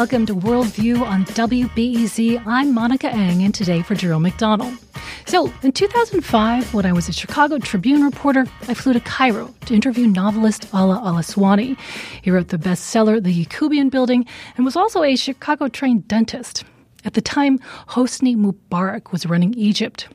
Welcome to Worldview on WBEZ. I'm Monica Eng, and today for Jerome McDonnell. So, in 2005, when I was a Chicago Tribune reporter, I flew to Cairo to interview novelist Ala Al-Aswany. He wrote the bestseller The Yacoubian Building and was also a Chicago trained dentist. At the time, Hosni Mubarak was running Egypt.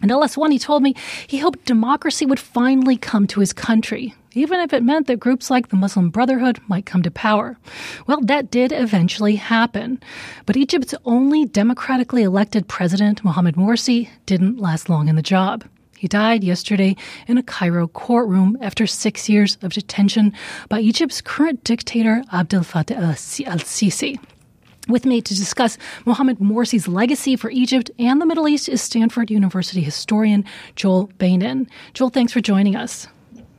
And Al-Aswany told me he hoped democracy would finally come to his country, even if it meant that groups like the Muslim Brotherhood might come to power. Well, that did eventually happen. But Egypt's only democratically elected president, Mohamed Morsi, didn't last long in the job. He died yesterday in a Cairo courtroom after six years of detention by Egypt's current dictator, Abdel Fattah al Sisi. With me to discuss Mohamed Morsi's legacy for Egypt and the Middle East is Stanford University historian Joel Beinin. Joel, thanks for joining us.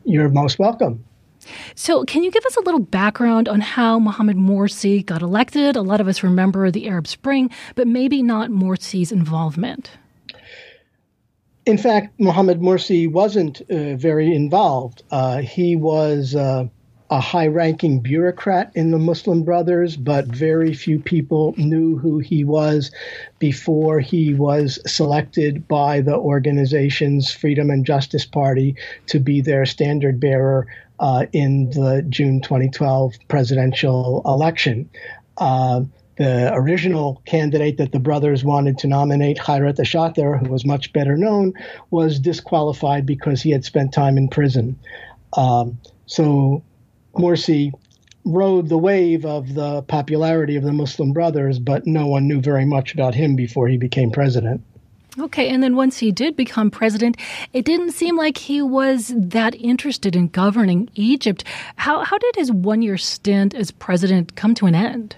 You're most welcome. So, can you give us a little background on how Mohamed Morsi got elected? A lot of us remember the Arab Spring, but maybe not Morsi's involvement. In fact, Mohamed Morsi wasn't uh, very involved. Uh, he was. Uh, a high ranking bureaucrat in the Muslim Brothers, but very few people knew who he was before he was selected by the organization's Freedom and Justice Party to be their standard bearer uh, in the June 2012 presidential election. Uh, the original candidate that the brothers wanted to nominate, Khairat Shater, who was much better known, was disqualified because he had spent time in prison. Um, so Morsi rode the wave of the popularity of the Muslim Brothers, but no one knew very much about him before he became president. Okay, and then once he did become president, it didn't seem like he was that interested in governing Egypt. How, how did his one year stint as president come to an end?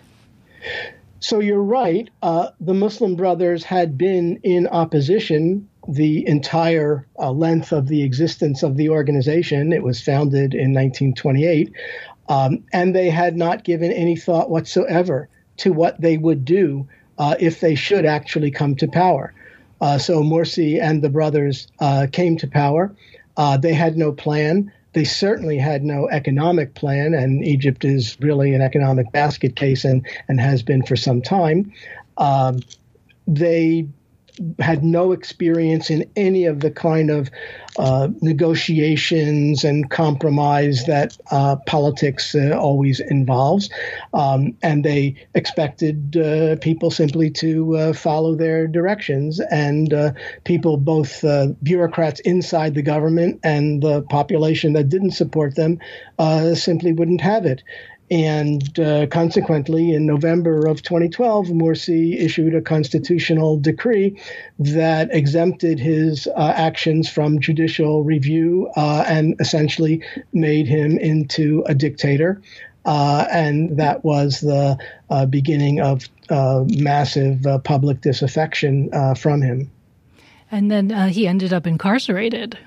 So you're right. Uh, the Muslim Brothers had been in opposition the entire uh, length of the existence of the organization. It was founded in 1928, um, and they had not given any thought whatsoever to what they would do uh, if they should actually come to power. Uh, so Morsi and the brothers uh, came to power. Uh, they had no plan. They certainly had no economic plan, and Egypt is really an economic basket case and, and has been for some time. Um, they had no experience in any of the kind of uh, negotiations and compromise that uh, politics uh, always involves. Um, and they expected uh, people simply to uh, follow their directions. And uh, people, both bureaucrats inside the government and the population that didn't support them, simply wouldn't have it. And uh, consequently, in November of 2012, Morsi issued a constitutional decree that exempted his uh, actions from judicial review uh, and essentially made him into a dictator. Uh, and that was the uh, beginning of uh, massive public disaffection from him. And then he ended up incarcerated.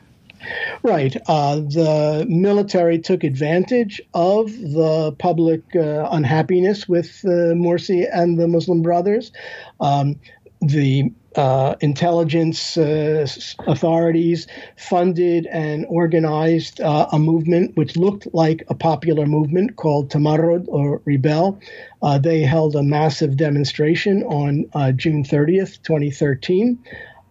Right. Uh, the military took advantage of the public uh, unhappiness with uh, Morsi and the Muslim Brothers. Um, the uh, intelligence uh, authorities funded and organized uh, a movement which looked like a popular movement called Tamarrud or Rebel. they held a massive demonstration on June 30th, 2013.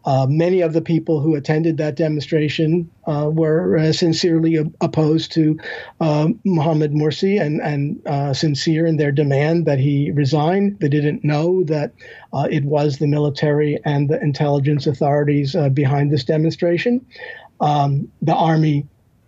Uh, many of the people who attended that demonstration uh, were uh, sincerely opposed to um, Mohamed Morsi and, and uh, sincere in their demand that he resign. They didn't know that uh, it was the military and the intelligence authorities uh, behind this demonstration. Um, the army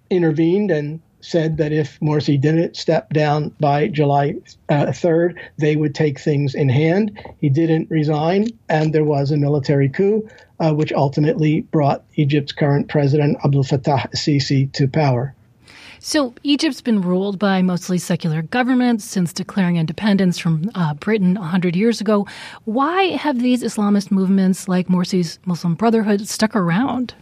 intervened and said that if Morsi didn't step down by July uh, 3rd, they would take things in hand. He didn't resign, and there was a military coup, uh, which ultimately brought Egypt's current president, Abdel Fattah Sisi, to power. So, Egypt's been ruled by mostly secular governments since declaring independence from uh, Britain 100 years ago. Why have these Islamist movements like Morsi's Muslim Brotherhood stuck around?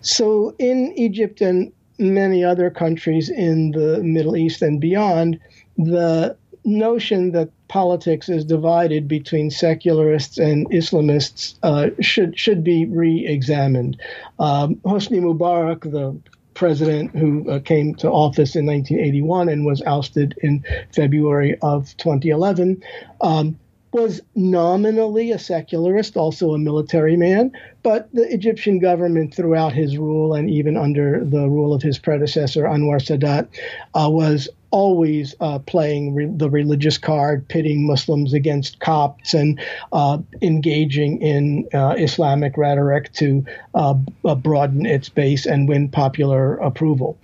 So, in Egypt and many other countries in the Middle East and beyond, the notion that politics is divided between secularists and Islamists uh, should should be re-examined. Um, Hosni Mubarak, the president who uh, came to office in 1981 and was ousted in February of 2011, um, was nominally a secularist, also a military man, but the Egyptian government throughout his rule and even under the rule of his predecessor, Anwar Sadat, uh, was always uh, playing re- the religious card, pitting Muslims against Copts and uh, engaging in uh, Islamic rhetoric to uh, broaden its base and win popular approval.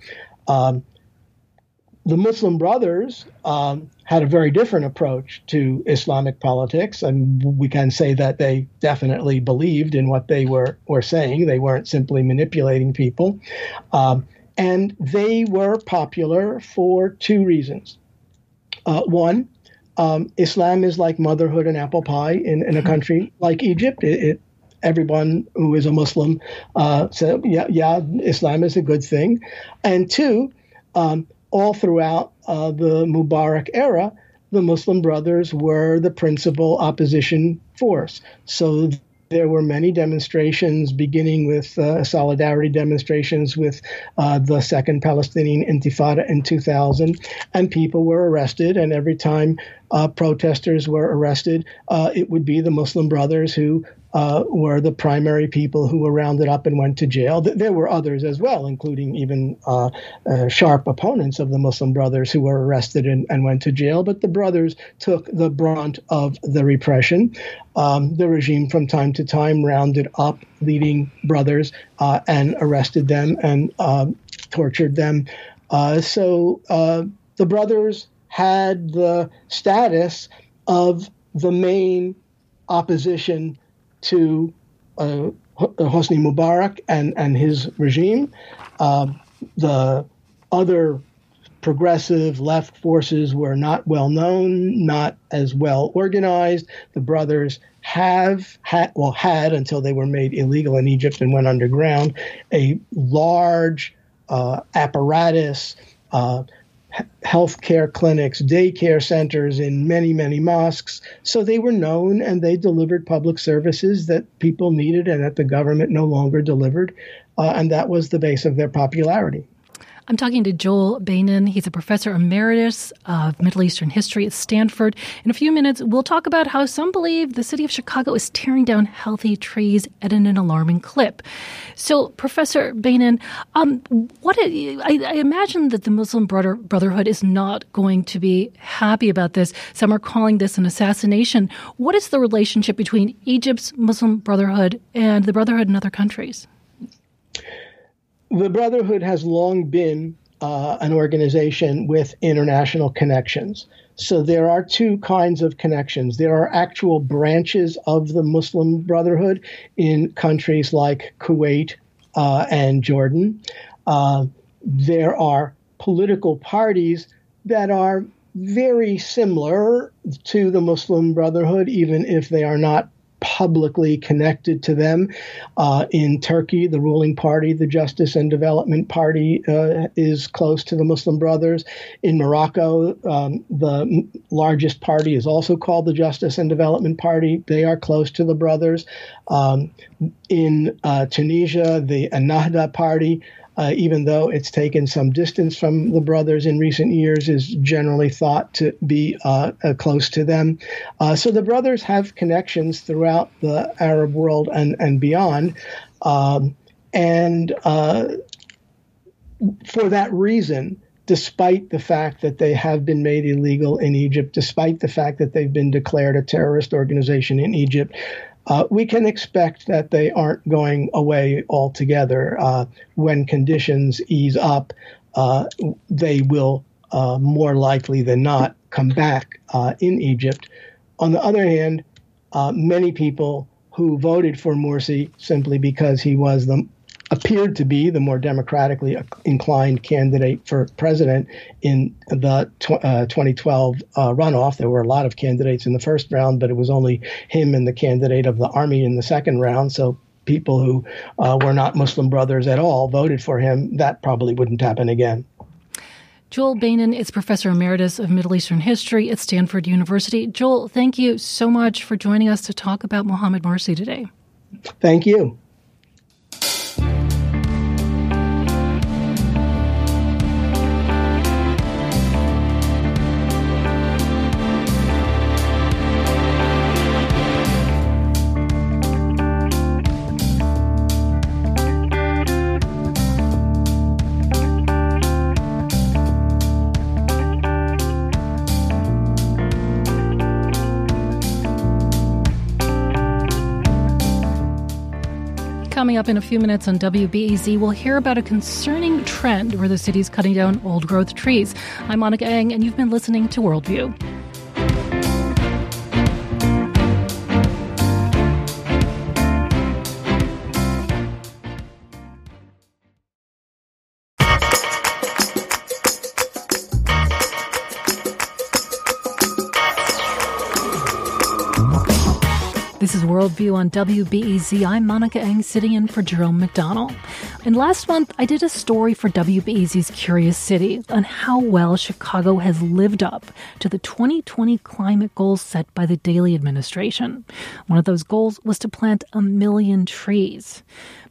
Um, the Muslim Brothers um, had a very different approach to Islamic politics, and we can say that they definitely believed in what they were were saying. They weren't simply manipulating people, um, and they were popular for two reasons. Uh, one, um, Islam is like motherhood and apple pie in, in a hmm. country like Egypt. It, it everyone who is a Muslim uh, said, yeah, yeah, Islam is a good thing. And two, um, all throughout uh, the Mubarak era, the Muslim Brothers were the principal opposition force. So there were many demonstrations, beginning with uh, solidarity demonstrations with uh, the Second Palestinian Intifada in 2000, and people were arrested. And every time uh, protesters were arrested, uh, it would be the Muslim Brothers who uh, were the primary people who were rounded up and went to jail. There were others as well, including even uh, uh, sharp opponents of the Muslim Brothers who were arrested and, and, went to jail. But the brothers took the brunt of the repression. Um, the regime, from time to time, rounded up leading brothers uh, and arrested them and um, tortured them. Uh, so uh, the brothers had the status of the main opposition to uh, Hosni Mubarak and, and his regime. Uh, the other progressive left forces were not well known, not as well organized. The brothers have had, well, had until they were made illegal in Egypt and went underground, a large uh, apparatus, uh, healthcare clinics, daycare centers in many, many mosques. So they were known and they delivered public services that people needed and that the government no longer delivered. Uh, and that was the base of their popularity. I'm talking to Joel Beinin. He's a professor emeritus of Middle Eastern history at Stanford. In a few minutes, we'll talk about how some believe the city of Chicago is tearing down healthy trees at an, alarming clip. So, Professor Beinin, um, what I, I, imagine that the Muslim brother, Brotherhood is not going to be happy about this. Some are calling this an assassination. What is the relationship between Egypt's Muslim Brotherhood and the Brotherhood in other countries? The Brotherhood has long been uh, an organization with international connections. So there are two kinds of connections. There are actual branches of the Muslim Brotherhood in countries like Kuwait uh, and Jordan. Uh, there are political parties that are very similar to the Muslim Brotherhood, even if they are not publicly connected to them. Uh, in Turkey, the ruling party, the Justice and Development Party, uh, is close to the Muslim Brothers. In Morocco, um, the largest party is also called the Justice and Development Party. They are close to the Brothers. Um, in uh, Tunisia, the Ennahda Party uh, even though it's taken some distance from the brothers in recent years, is generally thought to be uh, uh, close to them. Uh, so the brothers have connections throughout the Arab world and, and beyond. Um, and uh, for that reason, despite the fact that they have been made illegal in Egypt, despite the fact that they've been declared a terrorist organization in Egypt, uh, we can expect that they aren't going away altogether. Uh, when conditions ease up, uh, they will uh, more likely than not come back uh, in Egypt. On the other hand, uh, many people who voted for Morsi simply because he was the appeared to be the more democratically inclined candidate for president in the tw- uh, 2012 uh, runoff. There were a lot of candidates in the first round, but it was only him and the candidate of the army in the second round. So people who uh, were not Muslim brothers at all voted for him. That probably wouldn't happen again. Joel Beinin is Professor Emeritus of Middle Eastern History at Stanford University. Joel, thank you so much for joining us to talk about Mohammed Morsi today. Thank you. Coming up in a few minutes on WBEZ, we'll hear about a concerning trend where the city's cutting down old growth trees. I'm Monica Eng, and you've been listening to Worldview. This is Worldview on WBEZ. I'm Monica Eng, sitting in for Jerome McDonnell. And last month, I did a story for WBEZ's Curious City on how well Chicago has lived up to the 2020 climate goals set by the Daley administration. One of those goals was to plant a million trees.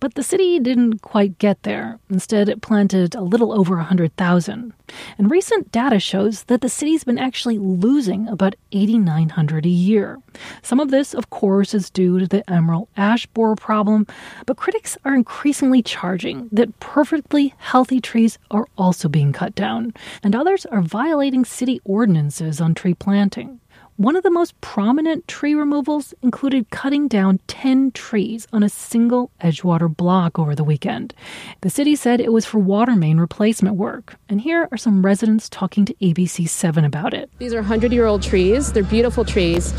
But the city didn't quite get there. Instead, it planted a little over 100,000. And recent data shows that the city's been actually losing about 8,900 a year. Some of this, of course, is due to the emerald ash borer problem, but critics are increasingly charging that perfectly healthy trees are also being cut down, and others are violating city ordinances on tree planting. One of the most prominent tree removals included cutting down 10 trees on a single Edgewater block over the weekend. The city said it was for water main replacement work. And here are some residents talking to ABC7 about it. These are 100 year old trees, they're beautiful trees.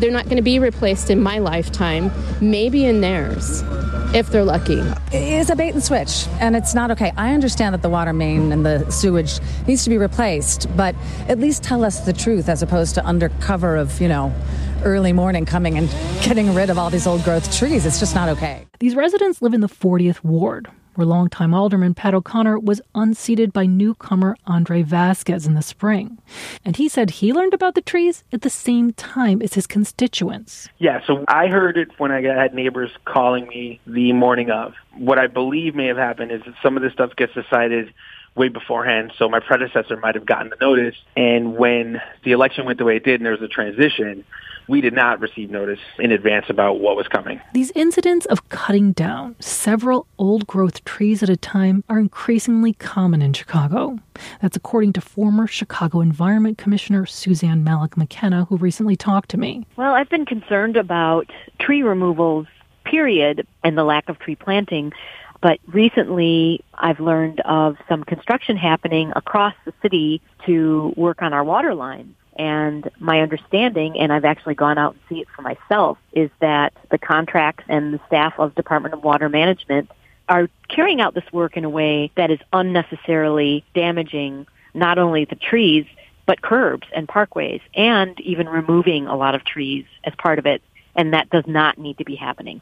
They're not going to be replaced in my lifetime, maybe in theirs if they're lucky. It's a bait and switch, and it's not okay. I understand that the water main and the sewage needs to be replaced, but at least tell us the truth as opposed to under cover of, you know, early morning coming and getting rid of all these old growth trees. It's just not okay. These residents live in the 40th ward, where longtime alderman Pat O'Connor was unseated by newcomer Andre Vasquez in the spring. And he said he learned about the trees at the same time as his constituents. Yeah, so I heard it when I had neighbors calling me the morning of. What I believe may have happened is that some of this stuff gets decided way beforehand. So my predecessor might have gotten the notice. And when the election went the way it did and there was a transition, we did not receive notice in advance about what was coming. These incidents of cutting down several old growth trees at a time are increasingly common in Chicago. That's according to former Chicago Environment Commissioner Suzanne Malec McKenna, who recently talked to me. Well, I've been concerned about tree removals, period, and the lack of tree planting. But recently, I've learned of some construction happening across the city to work on our water lines. And my understanding, and I've actually gone out and see it for myself, is that the contracts and the staff of Department of Water Management are carrying out this work in a way that is unnecessarily damaging not only the trees, but curbs and parkways, and even removing a lot of trees as part of it. And that does not need to be happening.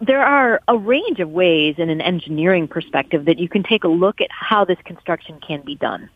There are a range of ways in an engineering perspective that you can take a look at how this construction can be done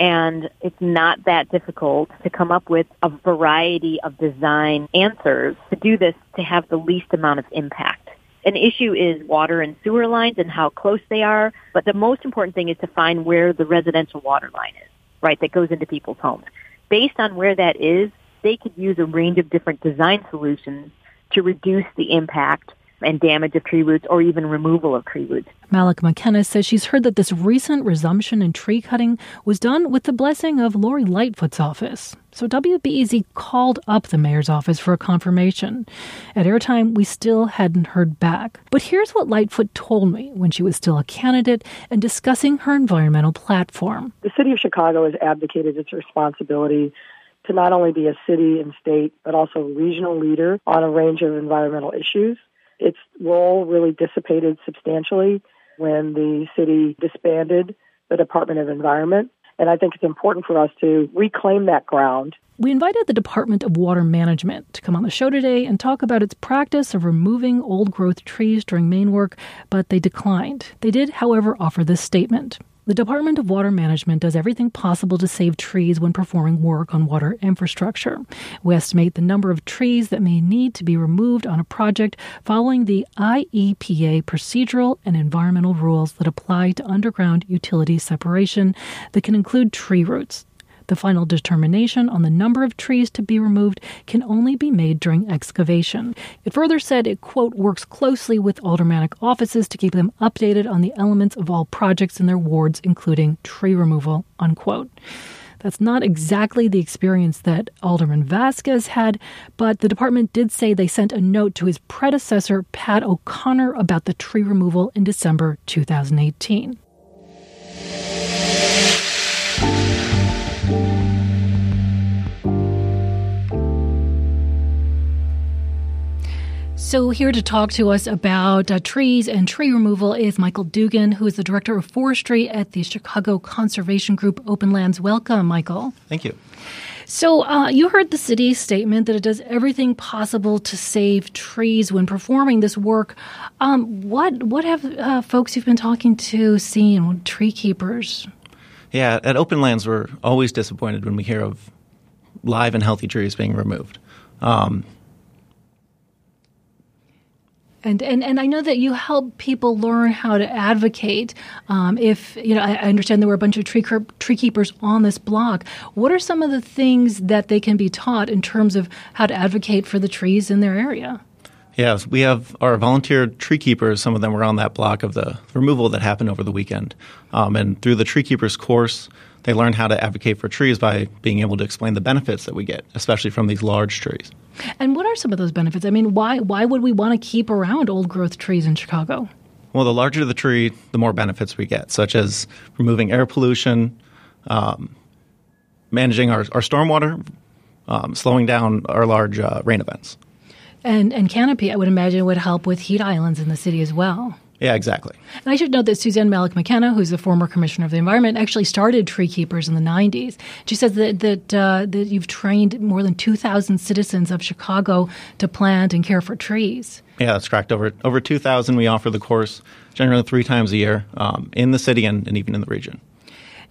and it's not that difficult to come up with a variety of design answers to do this to have the least amount of impact. An issue is water and sewer lines and how close they are, but the most important thing is to find where the residential water line is, right, that goes into people's homes. Based on where that is, they could use a range of different design solutions to reduce the impact and damage of tree roots or even removal of tree roots. Malec McKenna says she's heard that this recent resumption in tree cutting was done with the blessing of Lori Lightfoot's office. So WBEZ called up the mayor's office for a confirmation. At airtime, we still hadn't heard back. But here's what Lightfoot told me when she was still a candidate and discussing her environmental platform. The city of Chicago has abdicated its responsibility to not only be a city and state, but also a regional leader on a range of environmental issues. Its role really dissipated substantially when the city disbanded the Department of Environment. And I think it's important for us to reclaim that ground. We invited the Department of Water Management to come on the show today and talk about its practice of removing old growth trees during main work, but they declined. They did, however, offer this statement. The Department of Water Management does everything possible to save trees when performing work on water infrastructure. We estimate the number of trees that may need to be removed on a project following the IEPA procedural and environmental rules that apply to underground utility separation that can include tree roots. The final determination on the number of trees to be removed can only be made during excavation. It further said it, quote, works closely with aldermanic offices to keep them updated on the elements of all projects in their wards, including tree removal, unquote. That's not exactly the experience that Alderman Vasquez had, but the department did say they sent a note to his predecessor, Pat O'Connor, about the tree removal in December 2018. So, here to talk to us about uh, trees and tree removal is Michael Dugan, who is the Director of Forestry at the Chicago Conservation Group Openlands. Welcome, Michael. Thank you. So, uh, you heard the city's statement that it does everything possible to save trees when performing this work. Um, what what have uh, folks you've been talking to seen, tree keepers? Yeah, at Openlands, we're always disappointed when we hear of live and healthy trees being removed. Um, and, and and I know that you help people learn how to advocate. Um, if you know, I, I, understand there were a bunch of tree tree keepers on this block. What are some of the things that they can be taught in terms of how to advocate for the trees in their area? Yes, we have our volunteer tree keepers. Some of them were on that block of the removal that happened over the weekend, um, and through the tree keepers course, they learn how to advocate for trees by being able to explain the benefits that we get, especially from these large trees. And what are some of those benefits? I mean, why why would we want to keep around old growth trees in Chicago? Well, the larger the tree, the more benefits we get, such as removing air pollution, um, managing our, our stormwater, um, slowing down our large uh, rain events. And and canopy, I would imagine, would help with heat islands in the city as well. Yeah, exactly. And I should note that Suzanne Malec McKenna, who's the former commissioner of the environment, actually started Tree Keepers in the 90s. She says that that, uh, that you've trained more than 2,000 citizens of Chicago to plant and care for trees. Yeah, that's correct. Over over 2,000, we offer the course generally three times a year um, in the city and, and even in the region.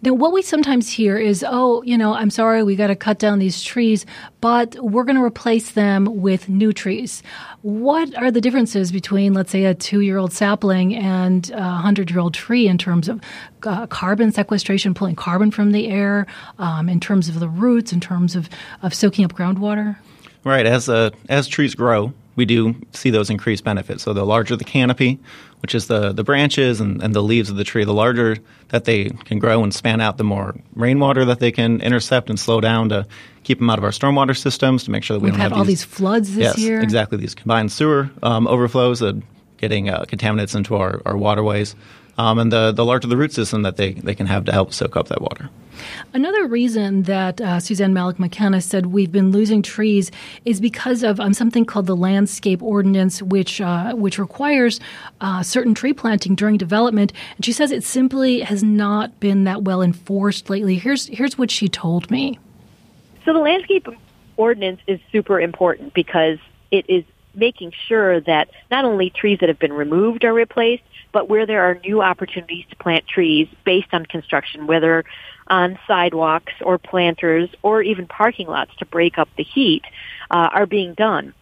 Now, what we sometimes hear is, oh, you know, I'm sorry, we got to cut down these trees, but we're going to replace them with new trees. What are the differences between, let's say, a two year old sapling and a 100 year old tree in terms of uh, carbon sequestration, pulling carbon from the air, um, in terms of the roots, in terms of, of soaking up groundwater? Right. As, uh, as trees grow, we do see those increased benefits. So the larger the canopy, which is the, the branches and, and the leaves of the tree, the larger that they can grow and span out, the more rainwater that they can intercept and slow down to keep them out of our stormwater systems to make sure that we We've don't had all these, these floods this yes, year. exactly. These combined sewer um, overflows, uh, getting uh, contaminants into our, our waterways um, and the, the larger the root system that they, they can have to help soak up that water. Another reason that uh, Suzanne Malec McKenna said we've been losing trees is because of um, something called the Landscape Ordinance, which uh, which requires uh, certain tree planting during development. And she says it simply has not been that well enforced lately. Here's here's what she told me. So the Landscape Ordinance is super important because it is making sure that not only trees that have been removed are replaced, but where there are new opportunities to plant trees based on construction, whether on sidewalks or planters or even parking lots to break up the heat, uh, are being done.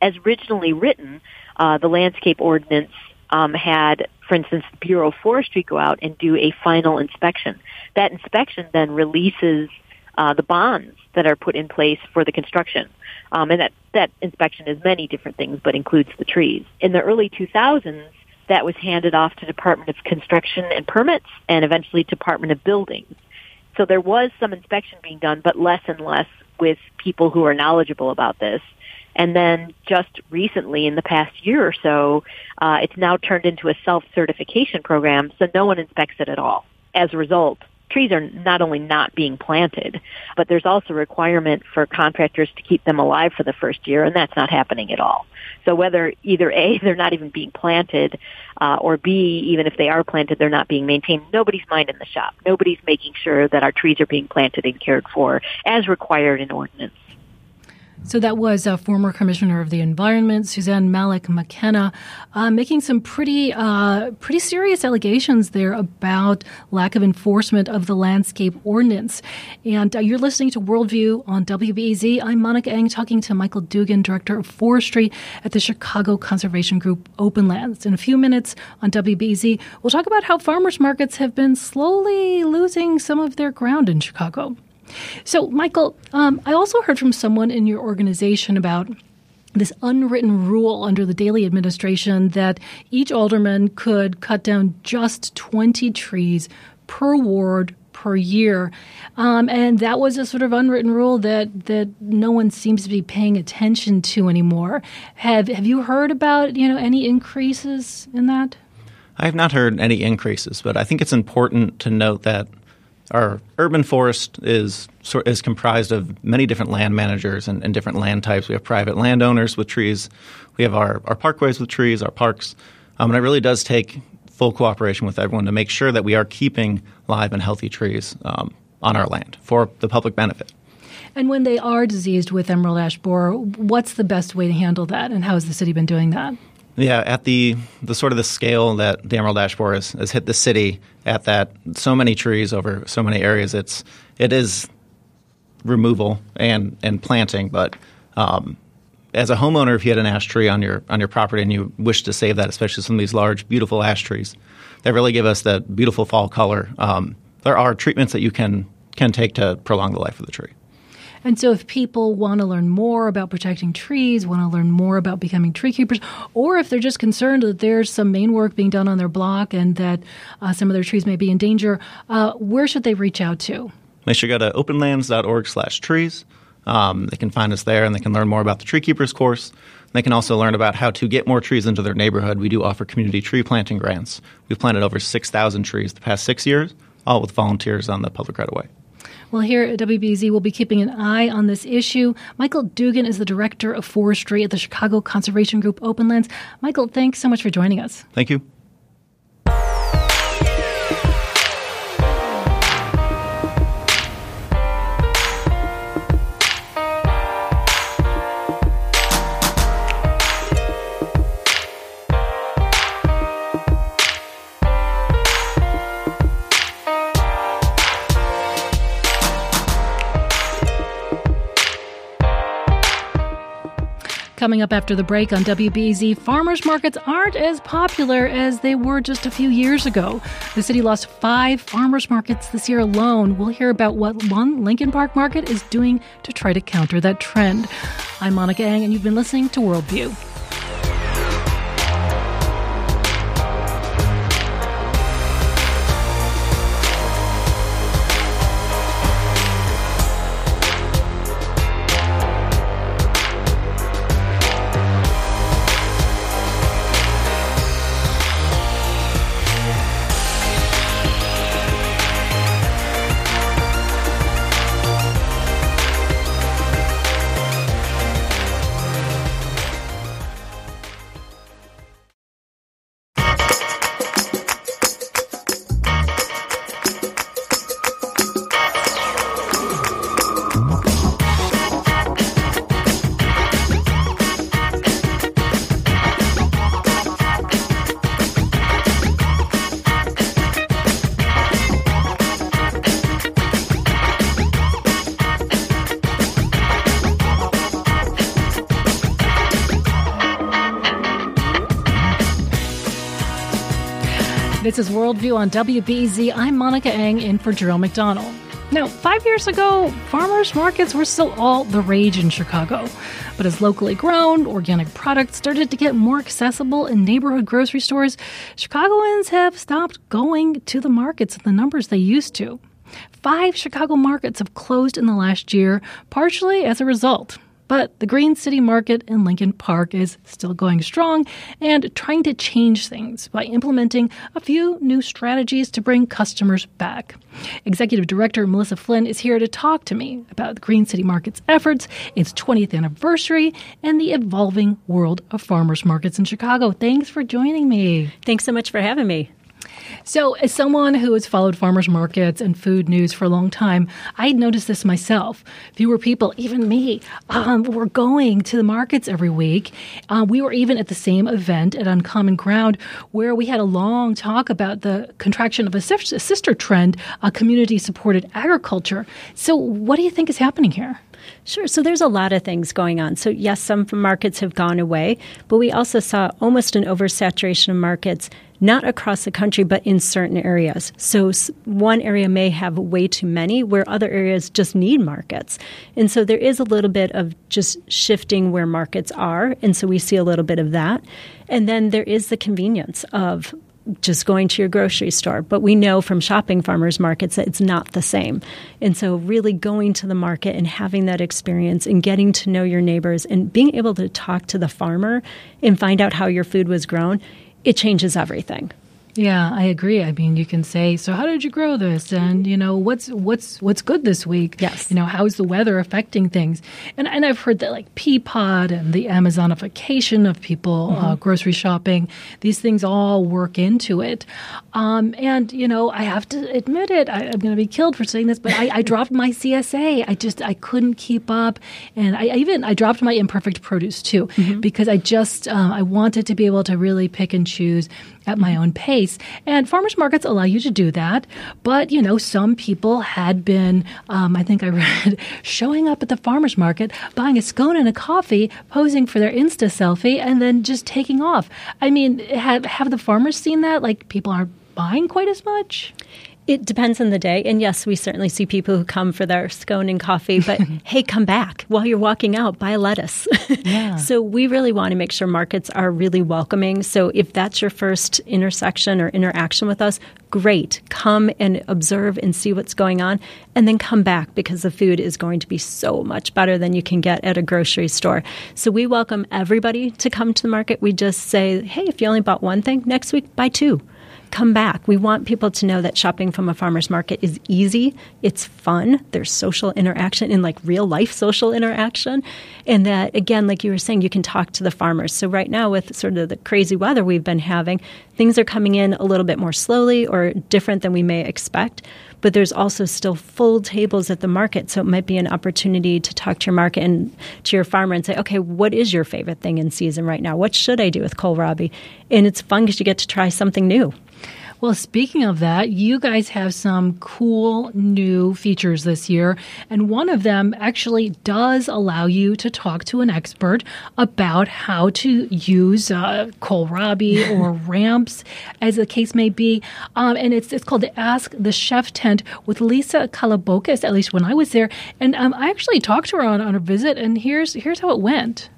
As originally written, uh, the landscape ordinance um, had, for instance, the Bureau of Forestry go out and do a final inspection. That inspection then releases uh, the bonds that are put in place for the construction. Um, and that, that inspection is many different things, but includes the trees. In the early 2000s, that was handed off to Department of Construction and Permits and eventually Department of Buildings. So there was some inspection being done, but less and less with people who are knowledgeable about this. And then just recently, in the past year or so, uh, it's now turned into a self-certification program, so no one inspects it at all. As a result, trees are not only not being planted, but there's also a requirement for contractors to keep them alive for the first year, and that's not happening at all. So whether either A, they're not even being planted, uh, or B, even if they are planted, they're not being maintained, nobody's minding the shop. Nobody's making sure that our trees are being planted and cared for as required in ordinance. So that was a former commissioner of the environment, Suzanne Malec McKenna, uh, making some pretty uh, pretty serious allegations there about lack of enforcement of the landscape ordinance. And uh, you're listening to Worldview on WBEZ. I'm Monica Eng, talking to Michael Dugan, director of forestry at the Chicago Conservation Group Openlands. In a few minutes on WBEZ, we'll talk about how farmers markets have been slowly losing some of their ground in Chicago. So, Michael, um, I also heard from someone in your organization about this unwritten rule under the Daley administration that each alderman could cut down just 20 trees per ward per year, um, and that was a sort of unwritten rule that that no one seems to be paying attention to anymore. Have Have you heard about you know any increases in that? I have not heard any increases, but I think it's important to note that our urban forest is is comprised of many different land managers and, and, different land types. We have private landowners with trees. We have our, our parkways with trees, our parks. Um, and it really does take full cooperation with everyone to make sure that we are keeping live and healthy trees um, on our land for the public benefit. And when they are diseased with emerald ash borer, what's the best way to handle that, and how has the city been doing that? Yeah, at the the sort of the scale that the emerald ash borer has, has hit the city at that so many trees over so many areas, it's it is removal and and planting. But um, as a homeowner, if you had an ash tree on your on your property and you wish to save that, especially some of these large, beautiful ash trees, that really give us that beautiful fall color. Um, there are treatments that you can can take to prolong the life of the tree. And so, if people want to learn more about protecting trees, want to learn more about becoming tree keepers, or if they're just concerned that there's some main work being done on their block and that uh, some of their trees may be in danger, uh, where should they reach out to? Sure you go to openlands.org/trees. Um, they can find us there, and they can learn more about the Tree Keepers course. They can also learn about how to get more trees into their neighborhood. We do offer community tree planting grants. We've planted over 6,000 trees the past six years, all with volunteers on the public right of way. Well, here at WBEZ, we'll be keeping an eye on this issue. Michael Dugan is the Director of Forestry at the Chicago Conservation Group Openlands. Michael, thanks so much for joining us. Thank you. Coming up after the break on WBEZ, farmers markets aren't as popular as they were just a few years ago. The city lost five farmers markets this year alone. We'll hear about what one Lincoln Park Market is doing to try to counter that trend. I'm Monica Eng, and you've been listening to Worldview. This is Worldview on WBEZ. I'm Monica Eng in for Jerome McDonnell. Now, five years ago, farmers markets were still all the rage in Chicago. But as locally grown, organic products started to get more accessible in neighborhood grocery stores, Chicagoans have stopped going to the markets in the numbers they used to. Five Chicago markets have closed in the last year, partially as a result. But the Green City Market in Lincoln Park is still going strong and trying to change things by implementing a few new strategies to bring customers back. Executive Director Melissa Flynn is here to talk to me about the Green City Market's efforts, its 20th anniversary, and the evolving world of farmers markets in Chicago. Thanks for joining me. Thanks so much for having me. So, as someone who has followed farmers markets and food news for a long time, I noticed this myself. Fewer people, even me, um, were going to the markets every week. Uh, we were even at the same event at Uncommon Ground where we had a long talk about the contraction of a sister trend, a community supported agriculture. So, what do you think is happening here? Sure. So there's a lot of things going on. So, yes, some markets have gone away, but we also saw almost an oversaturation of markets, not across the country, but in certain areas. So, one area may have way too many, where other areas just need markets. And so, there is a little bit of just shifting where markets are. And so, we see a little bit of that. And then there is the convenience of just going to your grocery store. But we know from shopping farmers markets that it's not the same. And so, really going to the market and having that experience and getting to know your neighbors and being able to talk to the farmer and find out how your food was grown, it changes everything. Yeah, I agree. I mean, you can say, "So, how did you grow this?" And you know, what's what's what's good this week? Yes. You know, how's the weather affecting things? And and I've heard that like Peapod and the Amazonification of people uh, mm-hmm. uh, grocery shopping, these things all work into it. Um, and you know, I have to admit it. I, am going to be killed for saying this, but I, I, dropped my CSA. I just I couldn't keep up, and I, I even I dropped my imperfect produce too mm-hmm. because I just um, I wanted to be able to really pick and choose at my own pace. And farmers markets allow you to do that. But, you know, some people had been, um, I think I read, showing up at the farmers market, buying a scone and a coffee, posing for their Insta selfie, and then just taking off. I mean, have, have the farmers seen that? Like, people aren't buying quite as much? It depends on the day. And yes, we certainly see people who come for their scone and coffee, but hey, come back while you're walking out, buy a lettuce. Yeah. so we really want to make sure markets are really welcoming. So if that's your first intersection or interaction with us, great. Come and observe and see what's going on, and then come back because the food is going to be so much better than you can get at a grocery store. So we welcome everybody to come to the market. We just say, hey, if you only bought one thing, next week buy two come back. We want people to know that shopping from a farmer's market is easy, it's fun, there's social interaction in like real life social interaction. And that, again, like you were saying, you can talk to the farmers. So, right now, with sort of the crazy weather we've been having, things are coming in a little bit more slowly or different than we may expect but there's also still full tables at the market. So it might be an opportunity to talk to your market and to your farmer and say, okay, what is your favorite thing in season right now? What should I do with kohlrabi? And it's fun because you get to try something new. Well, speaking of that, you guys have some cool new features this year. And one of them actually does allow you to talk to an expert about how to use uh, kohlrabi or ramps, as the case may be. Um, and it's, it's called the Ask the Chef tent with Lisa Kalabokis, at least when I was there. And um, I actually talked to her on, on a visit, and here's, here's how it went.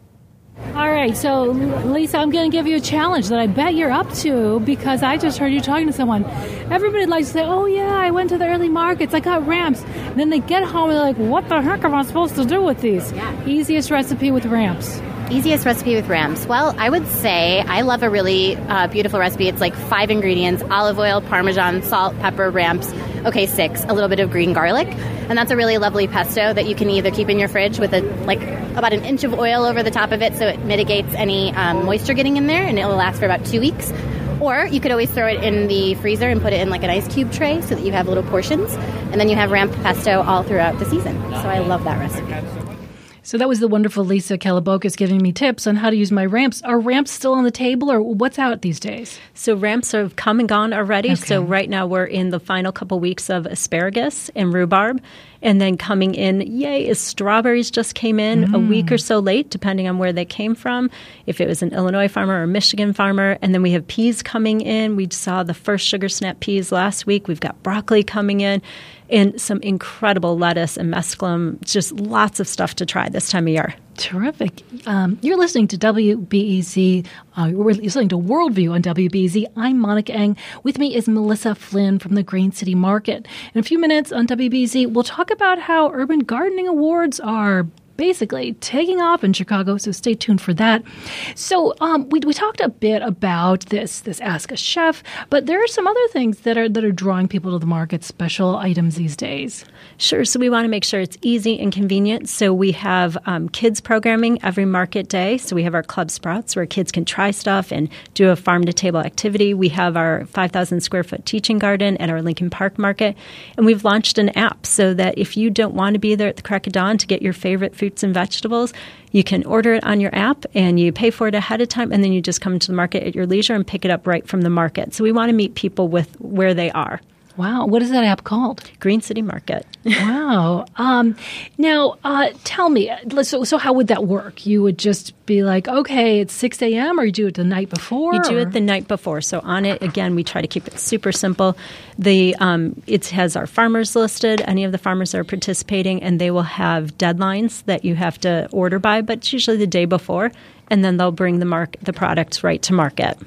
All right, so Lisa, I'm going to give you a challenge that I bet you're up to because I just heard you talking to someone. Everybody likes to say, "Oh yeah, I went to the early markets, I got ramps." And then they get home and they're like, "What the heck am I supposed to do with these?" Yeah. Easiest recipe with ramps. Easiest recipe with ramps. Well, I would say I love a really uh, beautiful recipe. It's like five ingredients: olive oil, parmesan, salt, pepper, ramps. Okay, six. A little bit of green garlic, and that's a really lovely pesto that you can either keep in your fridge with a like about an inch of oil over the top of it, so it mitigates any um, moisture getting in there, and it will last for about two weeks. Or you could always throw it in the freezer and put it in like an ice cube tray so that you have little portions, and then you have ramp pesto all throughout the season. So I love that recipe. So that was the wonderful Lisa Kalabokis giving me tips on how to use my ramps. Are ramps still on the table or what's out these days? So ramps have come and gone already. Okay. So right now we're in the final couple weeks of asparagus and rhubarb. And then coming in, yay, is strawberries just came in mm. a week or so late, depending on where they came from, if it was an Illinois farmer or a Michigan farmer. And then we have peas coming in. We saw the first sugar snap peas last week. We've got broccoli coming in and some incredible lettuce and mesclun. Just lots of stuff to try this time of year. Terrific. Um, you're listening to WBEZ. Uh, we're listening to Worldview on WBEZ. I'm Monica Eng. With me is Melissa Flynn from the Green City Market. In a few minutes on WBEZ, we'll talk about how urban gardening awards are basically taking off in Chicago. So stay tuned for that. So um, we, we talked a bit about this this Ask a Chef, but there are some other things that are that are drawing people to the market, special items these days. Sure. So we want to make sure it's easy and convenient. So we have um, kids programming every market day. So we have our Club Sprouts where kids can try stuff and do a farm to table activity. We have our 5,000 square foot teaching garden at our Lincoln Park Market, and we've launched an app so that if you don't want to be there at the crack of dawn to get your favorite fruits and vegetables. You can order it on your app and you pay for it ahead of time, and then you just come to the market at your leisure and pick it up right from the market. So we want to meet people with where they are. Wow. What is that app called? Green City Market. wow. Um, now, uh, tell me, so, so how would that work? You would just be like, okay, it's 6 a.m., or you do it the night before? You do it the night before. So on it, again, we try to keep it super simple. The um, It has our farmers listed, any of the farmers that are participating, and they will have deadlines that you have to order by, but it's usually the day before, and then they'll bring the, mark- the products right to market.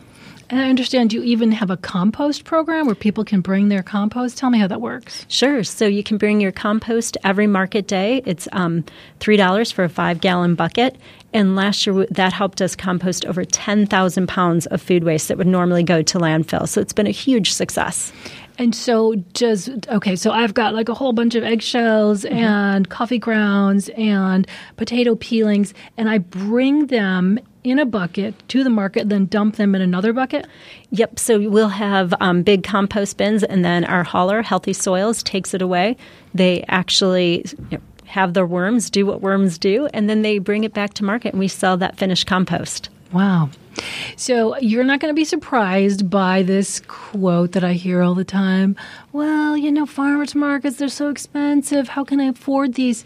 And I understand do you even have a compost program where people can bring their compost. Tell me how that works. Sure. So you can bring your compost every market day. It's um, $3 for a five gallon bucket. And last year, that helped us compost over 10,000 pounds of food waste that would normally go to landfill. So it's been a huge success. And so, does okay, so I've got like a whole bunch of eggshells mm-hmm. and coffee grounds and potato peelings, and I bring them in a bucket to the market, then dump them in another bucket? Yep. So we'll have um, big compost bins, and then our hauler, Healthy Soils, takes it away. They actually. You know, have their worms do what worms do, and then they bring it back to market and we sell that finished compost. Wow. So you're not going to be surprised by this quote that I hear all the time. Well, you know, farmers markets, they're so expensive. How can I afford these?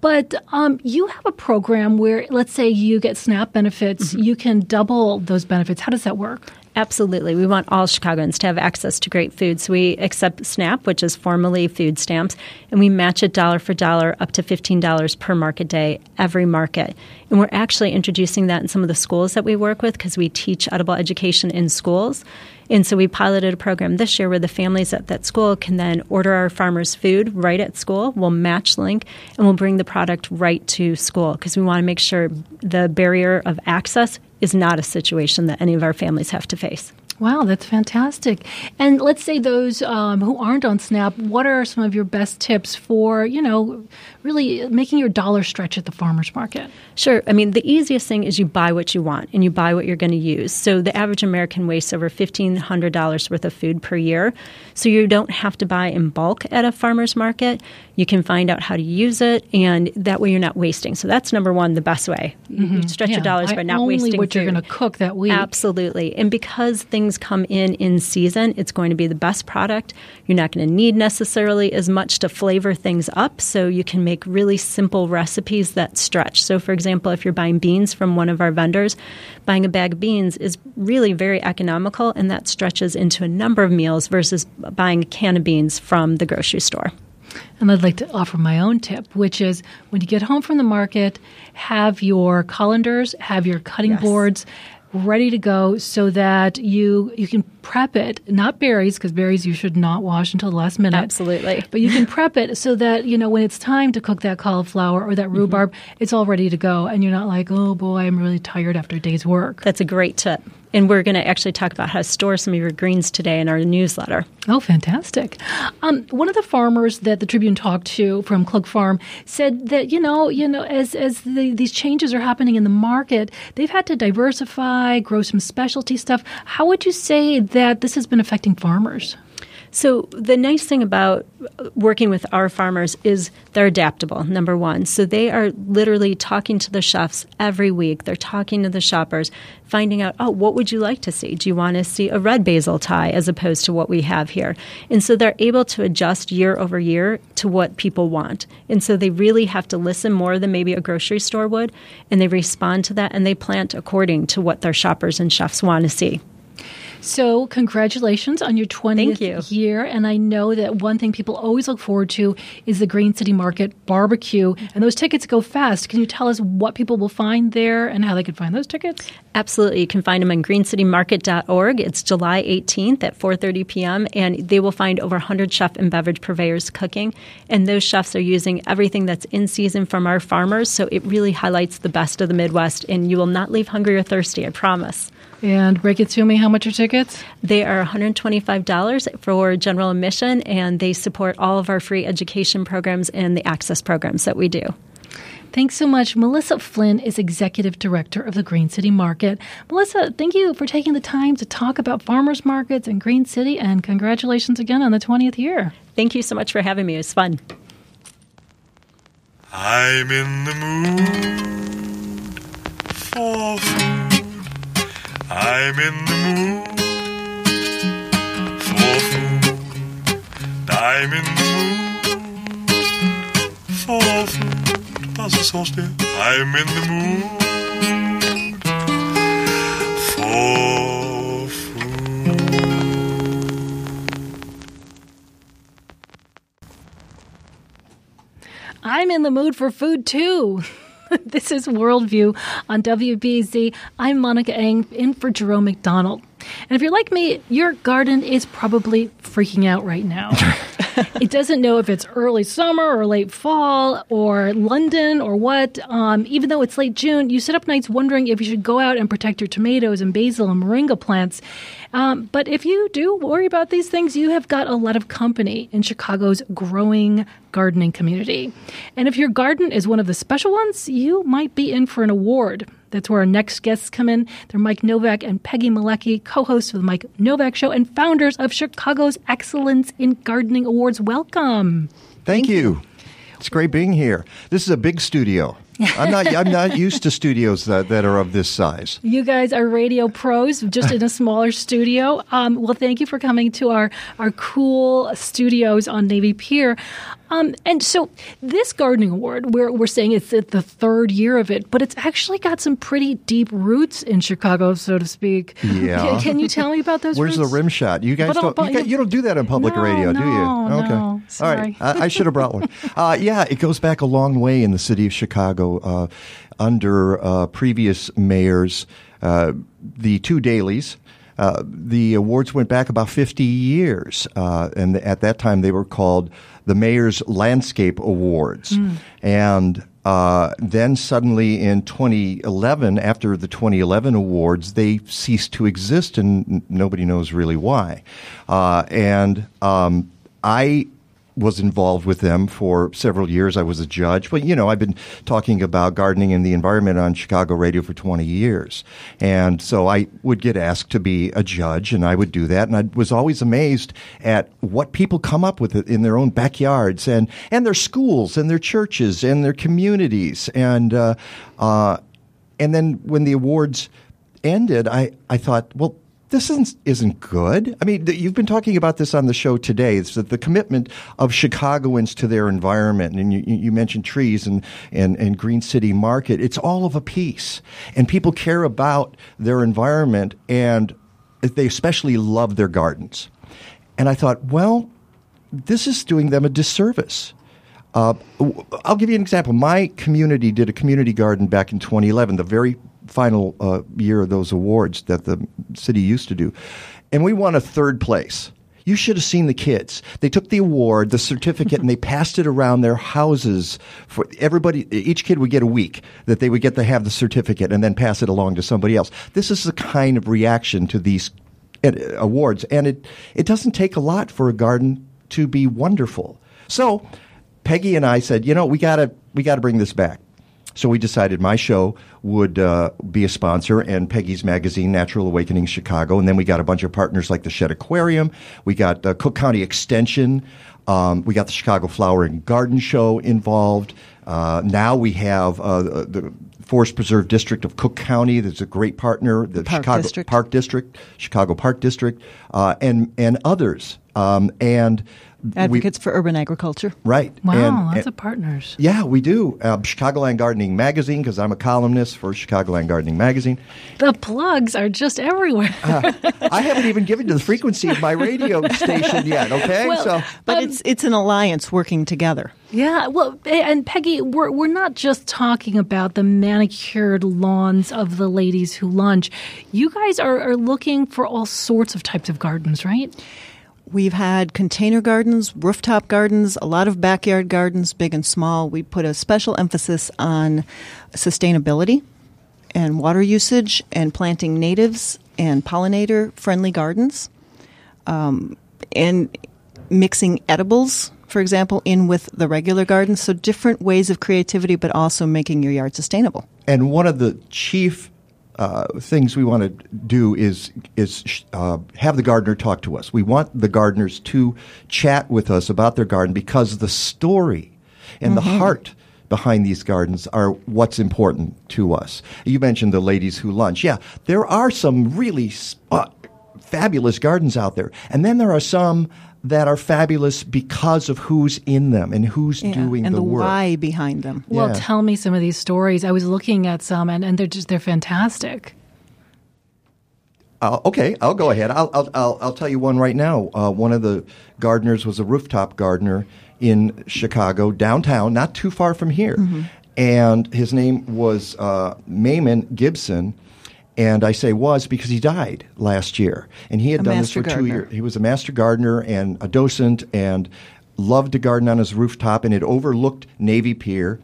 But um, you have a program where, let's say, you get SNAP benefits, mm-hmm. you can double those benefits. How does that work? Absolutely. We want all Chicagoans to have access to great food. So we accept SNAP, which is formerly food stamps, and we match it dollar for dollar up to $15 per market day, every market. And we're actually introducing that in some of the schools that we work with because we teach edible education in schools. And so we piloted a program this year where the families at that school can then order our farmers' food right at school. We'll match link and we'll bring the product right to school because we want to make sure the barrier of access is not a situation that any of our families have to face. Wow, that's fantastic. And let's say those um, who aren't on SNAP, what are some of your best tips for, you know, really making your dollar stretch at the farmer's market? Sure. I mean, the easiest thing is you buy what you want and you buy what you're going to use. So the average American wastes over $1,500 worth of food per year. So you don't have to buy in bulk at a farmer's market. You can find out how to use it, and that way you're not wasting. So that's number one, the best way. Mm-hmm. You stretch yeah. your dollars by not wasting what food. you're going to cook that week. Absolutely. And because things come in in season, it's going to be the best product. You're not going to need necessarily as much to flavor things up, so you can make really simple recipes that stretch. So, for example, if you're buying beans from one of our vendors, buying a bag of beans is really very economical, and that stretches into a number of meals versus buying a can of beans from the grocery store. And I'd like to offer my own tip, which is when you get home from the market, have your colanders, have your cutting yes. boards ready to go so that you you can prep it not berries because berries you should not wash until the last minute. Absolutely. But you can prep it so that you know when it's time to cook that cauliflower or that rhubarb mm-hmm. it's all ready to go and you're not like oh boy i'm really tired after a day's work. That's a great tip and we're going to actually talk about how to store some of your greens today in our newsletter. Oh, fantastic. Um, one of the farmers that the Tribune talked to from Klug Farm said that, you know, you know, as, as the, these changes are happening in the market, they've had to diversify, grow some specialty stuff. How would you say that this has been affecting farmers? So, the nice thing about uh, working with our farmers is they're adaptable, number one. So, they are literally talking to the chefs every week. They're talking to the shoppers, finding out, oh, what would you like to see? Do you want to see a red basil tie as opposed to what we have here? And so, they're able to adjust year over year to what people want. And so, they really have to listen more than maybe a grocery store would, and they respond to that and they plant according to what their shoppers and chefs want to see. So, congratulations on your 20th you. year. And I know that one thing people always look forward to is the Green City Market barbecue. And those tickets go fast. Can you tell us what people will find there and how they can find those tickets? Absolutely. You can find them on greencitymarket.org. It's July 18th at 4:30 p.m. and they will find over 100 chef and beverage purveyors cooking. And those chefs are using everything that's in season from our farmers, so it really highlights the best of the Midwest and you will not leave hungry or thirsty, I promise. And break it to me, how much are tickets? They are $125 for general admission, and they support all of our free education programs and the access programs that we do. Thanks so much. Melissa Flynn is Executive Director of the Green City Market. Melissa, thank you for taking the time to talk about farmers markets in Green City, and congratulations again on the 20th year. Thank you so much for having me. It was fun. I'm in the mood for food. I'm in the mood I'm in the mood for food. Was ist so still? I'm in the mood for food. I'm in the mood for food too. this is Worldview on WBEZ. I'm Monica Eng in for Jerome McDonnell. And if you're like me, your garden is probably freaking out right now. it doesn't know if it's early summer or late fall or London or what. Um, even though it's late June, you sit up nights wondering if you should go out and protect your tomatoes and basil and moringa plants. Um, but if you do worry about these things, you have got a lot of company in Chicago's growing gardening community. And if your garden is one of the special ones, you might be in for an award. That's where our next guests come in. They're Mike Nowak and Peggy Malecki, co-hosts of the Mike Nowak Show and founders of Chicago's Excellence in Gardening Awards. Welcome. Thank you. It's great being here. This is a big studio. I'm not. I'm not used to studios that, that are of this size. You guys are radio pros, just in a smaller studio. Um, well, thank you for coming to our our cool studios on Navy Pier. Um, and so, this gardening award, we're we're saying it's at the third year of it, but it's actually got some pretty deep roots in Chicago, so to speak. Yeah. Can, can you tell me about those? Where's roots? the rim shot? You guys But, don't. but You, got- you- don't do that on public No, radio, do you? no, Okay. no. All Sorry. right. I, I should have brought one. Uh, yeah, it goes back a long way in the city of Chicago. Uh, under uh, previous mayors, uh, the two dailies. Uh, the awards went back about 50 years, uh, and at that time they were called the Mayor's Landscape Awards. And uh, then suddenly in 2011, after the 2011 awards, they ceased to exist, and n- nobody knows really why. Uh, and um, I was involved with them for several years. I was a judge, but you know, I've been talking about gardening and the environment on Chicago radio for 20 years. And so I would get asked to be a judge and I would do that. And I was always amazed at what people come up with in their own backyards and, and their schools and their churches and their communities. And, uh, uh, and then when the awards ended, I, I thought, well, this isn't, isn't good. I mean, you've been talking about this on the show today. It's that the commitment of Chicagoans to their environment, and you, you mentioned trees and, and, and Green City Market. It's all of a piece, and people care about their environment, and they especially love their gardens. And I thought, well, this is doing them a disservice. Uh, I'll give you an example. My community did a community garden back in 2011, the very final uh, year of those awards that the city used to do. And we won a third place. You should have seen the kids. They took the award, the certificate, and they passed it around their houses for everybody. Each kid would get a week that they would get to have the certificate and then pass it along to somebody else. This is the kind of reaction to these uh, awards, and it it doesn't take a lot for a garden to be wonderful. So Peggy and I said, you know, we gotta we gotta bring this back. So we decided my show would uh, be a sponsor, and Peggy's magazine, Natural Awakening Chicago, and then we got a bunch of partners like the Shedd Aquarium. We got uh, Cook County Extension. Um, we got the Chicago Flower and Garden Show involved. Uh, now we have uh, the Forest Preserve District of Cook County. That's a great partner. The Park Chicago District. Park District, Chicago Park District, uh, and and others. Um, and we- Advocates for urban agriculture. right. Wow, And- lots and- of partners. yeah, we do. Uh, Chicagoland Gardening Magazine, because I'm a columnist for Chicagoland Gardening Magazine. The plugs are just everywhere. I haven't even given to the frequency of my radio station yet. Okay, Well, so But Um, it's it's an alliance working together. Yeah, well, and Peggy, we're we're not just talking about the manicured lawns of the ladies who lunch. You guys are, are looking for all sorts of types of gardens, right? We've had container gardens, rooftop gardens, a lot of backyard gardens, big and small. We put a special emphasis on sustainability and water usage and planting natives and pollinator friendly gardens. Um, and mixing edibles, for example, in with the regular garden. So different ways of creativity, but also making your yard sustainable. and one of the chief uh, things we want to do is is uh, have the gardener talk to us. We want the gardeners to chat with us about their garden because the story and the heart behind these gardens are what's important to us. You mentioned the ladies who lunch. Yeah, there are some really uh, fabulous gardens out there, and then there are some that are fabulous because of who's in them and who's Yeah, doing and the, the, work. why behind them. Well, Yeah. tell me some of these stories. I was looking at some, and, and they're just they're fantastic. Uh, okay, I'll go ahead. I'll, I'll, I'll, I'll tell you one right now. Uh, one of the gardeners was a rooftop gardener in Chicago, downtown, not too far from here. And his name was uh, Mayman Gibson. And I say was because he died last year, and he had A done this for two years. He was a master gardener and a docent, and loved to garden on his rooftop, and it overlooked Navy Pier.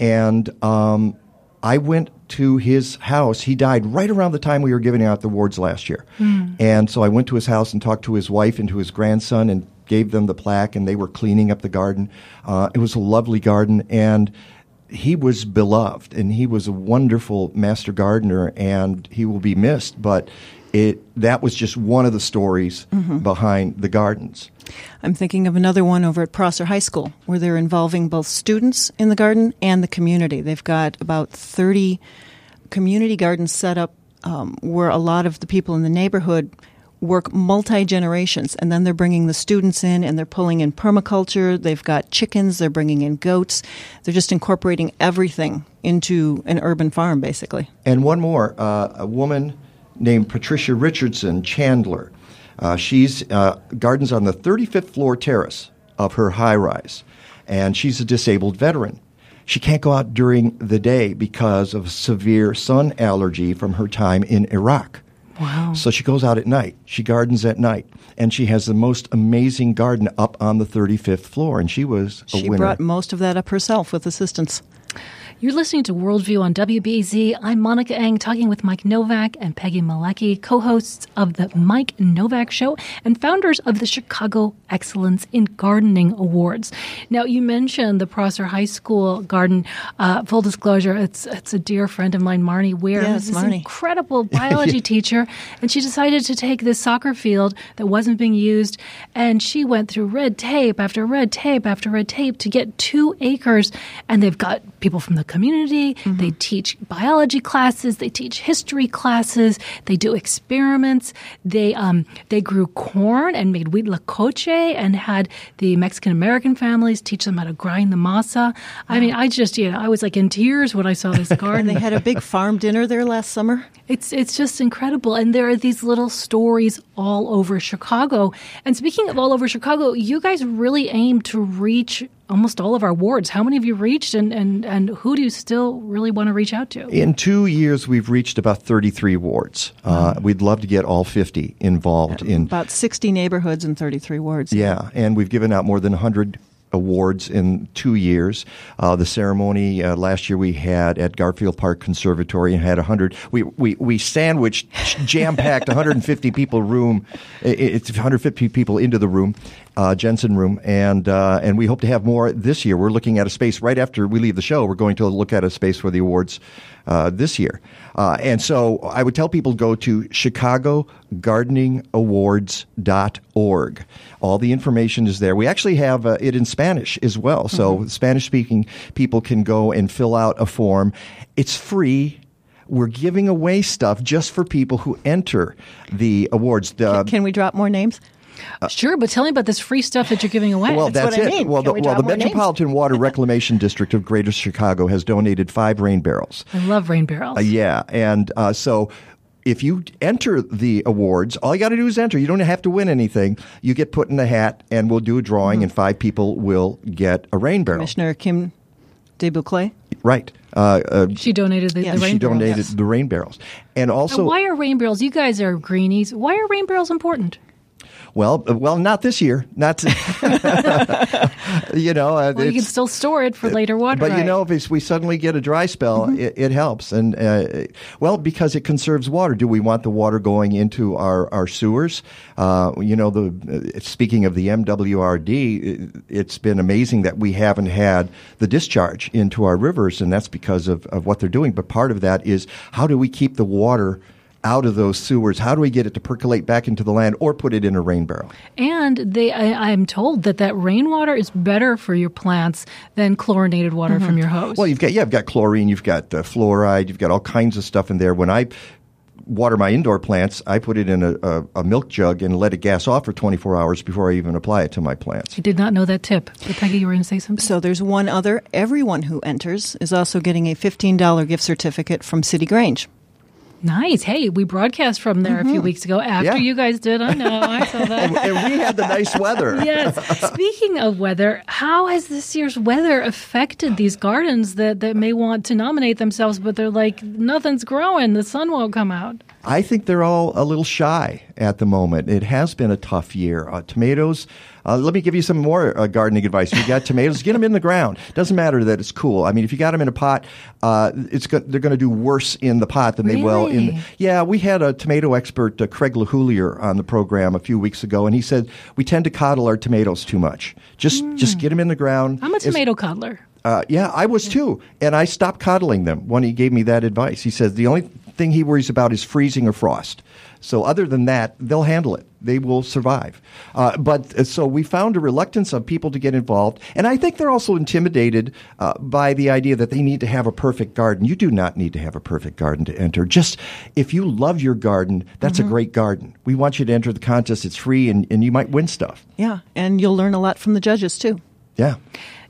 And um, I went to his house. He died right around the time we were giving out the awards last year. Hmm. And so I went to his house and talked to his wife and to his grandson and gave them the plaque, and they were cleaning up the garden. Uh, it was a lovely garden, and he was beloved, and he was a wonderful master gardener, and he will be missed. But it that was just one of the stories Mhm. behind the gardens. I'm thinking of another one over at Prosser High School where they're involving both students in the garden and the community. They've got about 30 community gardens set up um, where a lot of the people in the neighborhood work multi generations, and then they're bringing the students in and they're pulling in permaculture. They've got chickens, they're bringing in goats. They're just incorporating everything into an urban farm, basically. And one more, uh, a woman named Patricia Richardson Chandler. Uh, she's uh, gardens on the 35th floor terrace of her high rise, and she's a disabled veteran. She can't go out during the day because of severe sun allergy from her time in Iraq. Wow. So she goes out at night. She gardens at night, and she has the most amazing garden up on the 35th floor. And she was a winner. She winner. brought most of that up herself with assistance. You're listening to Worldview on WBEZ. I'm Monica Eng talking with Mike Nowak and Peggy Malecki, co hosts of The Mike Nowak Show and founders of the Chicago Excellence in Gardening Awards. Now, you mentioned the Prosser High School garden. Uh, full disclosure, it's, it's a dear friend of mine, Marnie Ware, Yes, who's this incredible biology teacher. And she decided to take this soccer field that wasn't being used, and she went through red tape after red tape after red tape to get two acres. And they've got people from the community. They teach biology classes. They teach history classes. They do experiments. They um, they grew corn and made huitlacoche and had the Mexican American families teach them how to grind the masa. I mean, I just you know I was like in tears when I saw this garden. And they had a big farm dinner there last summer. It's it's just incredible, and there are these little stories all over Chicago. And speaking of all over Chicago, you guys really aim to reach almost all of our wards. How many have you reached, and and and who do you still really want to reach out to? In two years, we've reached about 33 wards. Uh, we'd love to get all 50 involved in. About 60 neighborhoods and 33 wards. Yeah, and we've given out more than 100 awards in two years. Uh, the ceremony uh, last year we had at Garfield Park Conservatory and had 100. We we, we sandwiched, jam packed 150 people room. It's 150 people into the room, uh, Jensen room, and uh, and we hope to have more this year. We're looking at a space right after we leave the show. We're going to look at a space for the awards uh, this year. Uh, and so I would tell people go to chicagogardeningawards.org. All the information is there. We actually have uh, it in Spanish as well. So Spanish speaking people can go and fill out a form. It's free. We're giving away stuff just for people who enter the awards. The, Can we drop more names? Sure, but tell me about this free stuff that you're giving away. well, that's, it. Well, the, well, the Metropolitan Water Reclamation District of Greater Chicago has donated five rain barrels. I love rain barrels. Uh, yeah, and uh, so if you enter the awards, all you got to do is enter. You don't have to win anything. You get put in a hat, and we'll do a drawing, and five people will get a rain barrel. Commissioner Kim Du Buclet. Right. Uh, uh, She donated the, the rain she barrels. donated the rain barrels, and also And why are rain barrels? You guys are greenies. Why are rain barrels important? Well, well, not this year. Not you know. Well, you can still store it for later water. But you know, if we suddenly get a dry spell, it, it helps. And uh, well, because it conserves water. Do we want the water going into our, our sewers? Uh, you know, the uh, speaking of the MWRD, it, it's been amazing that we haven't had the discharge into our rivers, and that's because of, of what they're doing. But part of that is how do we keep the water out of those sewers? How do we get it to percolate back into the land or put it in a rain barrel? And they, I, I'm told that that rainwater is better for your plants than chlorinated water from your hose. Well, you've got yeah, you've got chlorine, you've got uh, fluoride, you've got all kinds of stuff in there. When I water my indoor plants, I put it in a, a, a milk jug and let it gas off for 24 hours before I even apply it to my plants. I did not know that tip. But Peggy, you were going to say something. So there's one other. Everyone who enters is also getting a $15 gift certificate from City Grange. Nice. Hey, we broadcast from there a few mm-hmm. weeks ago after Yeah. you guys did. I know. I saw that. and, and we had the nice weather. yes. Speaking of weather, how has this year's weather affected these gardens that, that may want to nominate themselves, but they're like, nothing's growing, the sun won't come out? I think they're all a little shy at the moment. It has been a tough year. Uh, tomatoes. Uh, let me give you some more uh, gardening advice. If you got tomatoes, get them in the ground. Doesn't matter that it's cool. I mean, if you got them in a pot, uh, it's go- they're going to do worse in the pot than they will in. Really? Yeah, we had a tomato expert, uh, Craig LeHoullier, on the program a few weeks ago, and he said we tend to coddle our tomatoes too much. Just just get them in the ground. I'm a tomato coddler. uh, yeah, I was too, and I stopped coddling them when he gave me that advice. He says the only thing he worries about is freezing or frost. So other than that, they'll handle it. They will survive. Uh, but uh, so we found a reluctance of people to get involved, and I think they're also intimidated uh, by the idea that they need to have a perfect garden. You do not need to have a perfect garden to enter. Just if you love your garden, that's a great garden. We want you to enter the contest. It's free, and, and you might win stuff. Yeah, and you'll learn a lot from the judges too. Yeah.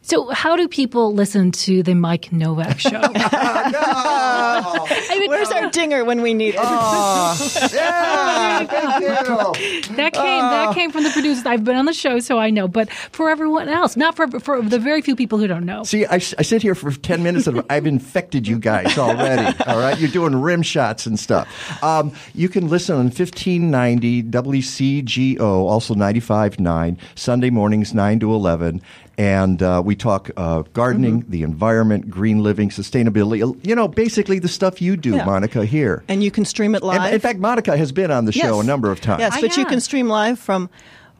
So, how do people listen to the Mike Nowak show? I mean, Where's our dinger when we need it? yeah. That came that came from the producers. I've been on the show, so I know. But for everyone else, not for for the very few people who don't know. See, I, I sit here for 10 minutes and I've infected you guys already. all right. You're doing rim shots and stuff. Um, you can listen on 1590 WCGO, also 95.9, Sunday mornings, 9 to 11. And uh, we talk uh, gardening, the environment, green living, sustainability. You know, basically the stuff you do, Yeah. Monica, here. And you can stream it live. And in fact, Monica has been on the show Yes. a number of times. Yes, I but you can stream live from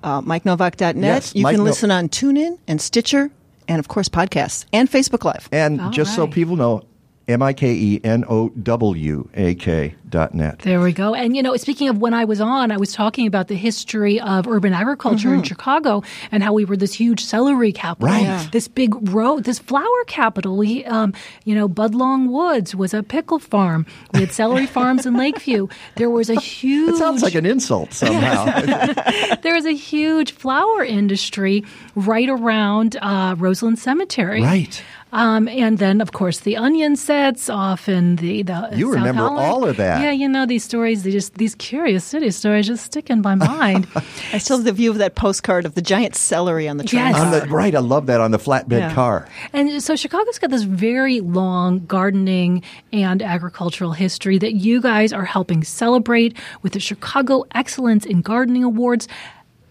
uh, MikeNowak.net. Yes, you Mike can No- listen on TuneIn and Stitcher, and of course podcasts and Facebook Live. And All just so people know, M I K E N O W A K dot net. There we go. And you know, speaking of when I was on, I was talking about the history of urban agriculture in Chicago and how we were this huge celery capital, Right. Yeah. this big road, this flower capital. We, um, you know, Budlong Woods was a pickle farm. We had celery farms in Lakeview. There was a huge. It sounds like an insult somehow. there was a huge flower industry right around uh, Roseland Cemetery. right. Um, and then, of course, the onion sets off in the, the You South remember Holland. all of that. Yeah, you know these stories. They just these curious city stories just stick in my mind. I still have the view of that postcard of the giant celery on the train. Yes. On the, right, I love that on the flatbed Yeah. car. and so Chicago's got this very long gardening and agricultural history that you guys are helping celebrate with the Chicago Excellence in Gardening Awards.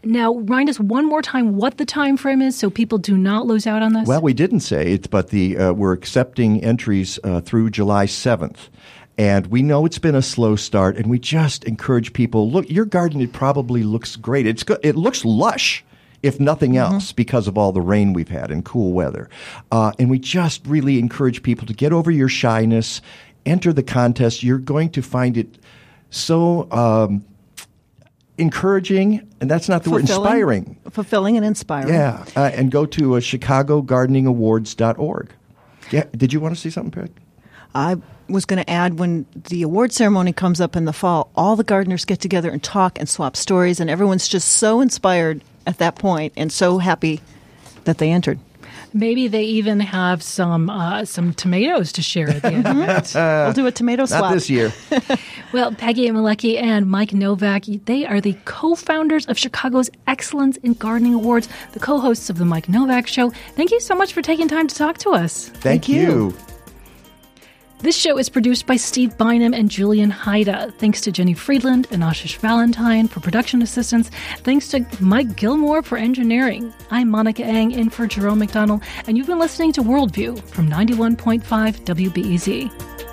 Now, remind us one more time what the time frame is, so people do not lose out on this. Well, we didn't say it, but the uh, we're accepting entries uh, through July seventh. And we know it's been a slow start, and we just encourage people. Look, your garden it probably looks great. It's go- it looks lush, if nothing else, because of all the rain we've had and cool weather. Uh, and we just really encourage people to get over your shyness, enter the contest. You're going to find it so um, encouraging, and that's not the word inspiring. Fulfilling and inspiring. Yeah, uh, and go to uh, ChicagoGardeningAwards.org. Yeah, did you want to see something, Peg? I was going to add when the award ceremony comes up in the fall, all the gardeners get together and talk and swap stories, and everyone's just so inspired at that point and so happy that they entered. Maybe they even have some uh, some tomatoes to share at the end of it. we'll do a tomato swap. Not this year. Well, Peggy Malecki and Mike Nowak, they are the co-founders of Chicago's Excellence in Gardening Awards, the co-hosts of the Mike Nowak Show. Thank you so much for taking time to talk to us. Thank, you. you. This show is produced by Steve Bynum and Julian Hayda. Thanks to Jenny Friedland and Ashish Valentine for production assistance. Thanks to Mike Gilmore for engineering. I'm Monica Eng in for Jerome McDonnell, and you've been listening to Worldview from 91.5 WBEZ.